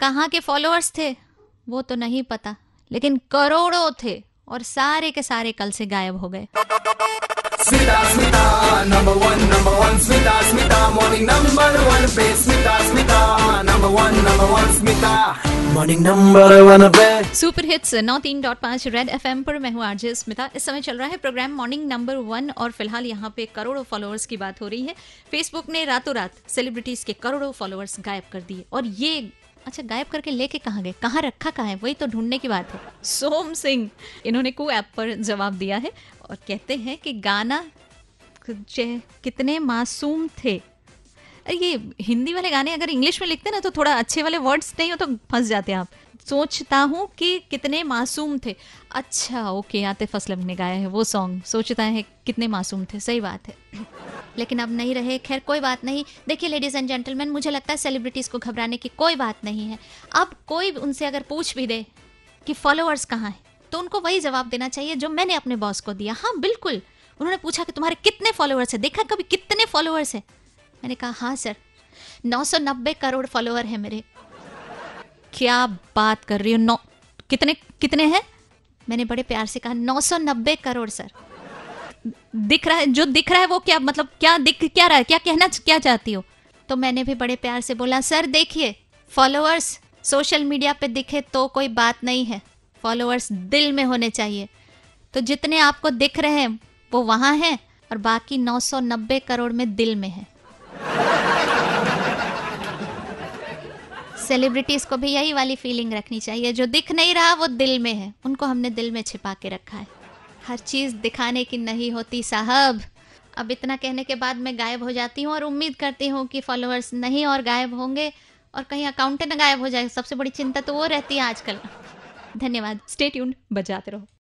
कहाँ के फॉलोअर्स थे? वो तो नहीं पता लेकिन करोड़ों थे और सारे के सारे कल से गायब हो गए। पे। पे। सुपर हिट्स नौ तीन डॉट पाँच रेड एफ़ एम पर मैं हूँ आरजे स्मिता। इस समय चल रहा है प्रोग्राम मॉर्निंग नंबर वन और फ़िलहाल यहाँ पे करोड़ों फॉलोअर्स की बात हो रही है। फेसबुक ने रातों रात सेलिब्रिटीज के करोड़ों फॉलोअर्स गायब कर दिए और ये अच्छा गायब करके लेके कहाँ गए? कहाँ रखा कहाँ है? वही तो ढूँढने की बात है। सोम सिंह, इन्होंने कू ऐप पर जवाब दिया है और कहते हैं कि गाना कितने मासूम थे। ये हिंदी वाले गाने अगर इंग्लिश में लिखते ना तो थोड़ा अच्छे वाले वर्ड्स नहीं हो तो फंस जाते आप। सोचता हूँ कि कितने मासूम थे। अच्छा ओके, आतिफ असलम ने गाया है वो सॉन्ग सोचता है कितने मासूम थे। सही बात है। लेकिन अब नहीं रहे, खैर कोई बात नहीं। देखिए लेडीज़ एंड जेंटलमैन मुझे लगता है सेलिब्रिटीज को घबराने की कोई बात नहीं है। अब कोई उनसे अगर पूछ भी दे कि फॉलोअर्स कहाँ हैं तो उनको वही जवाब देना चाहिए जो मैंने अपने बॉस को दिया। हाँ बिल्कुल। उन्होंने पूछा कि तुम्हारे कितने फॉलोअर्स है? देखा कभी कितने फॉलोअर्स है? मैंने कहा हाँ सर 990 करोड़ फॉलोअर है मेरे। क्या बात कर रही हो? नौ कितने कितने हैं? मैंने बड़े प्यार से कहा 990 करोड़ सर दिख रहा है, जो दिख रहा है वो क्या मतलब क्या दिख, क्या रहा है, क्या कहना, क्या चाहती हो? तो मैंने भी बड़े प्यार से बोला, सर, देखिए फॉलोअर्स सोशल मीडिया पे दिखे तो कोई बात नहीं है। फॉलोअर्स दिल में होने चाहिए। तो जितने आपको दिख रहे हैं, वो वहाँ हैं और बाकी 990 करोड़ में दिल में है। सेलिब्रिटीज को भी यही वाली फीलिंग रखनी चाहिए, जो दिख नहीं रहा वो दिल में है। उनको हमने दिल में छिपा के रखा है। हर चीज़ दिखाने की नहीं होती, साहब। अब इतना कहने के बाद मैं गायब हो जाती हूँ और उम्मीद करती हूँ कि फॉलोअर्स नहीं और गायब होंगे और कहीं अकाउंटेंट गायब हो जाए सबसे बड़ी चिंता तो वो रहती है आजकल। धन्यवाद। स्टे ट्यून्ड बजाते रहो।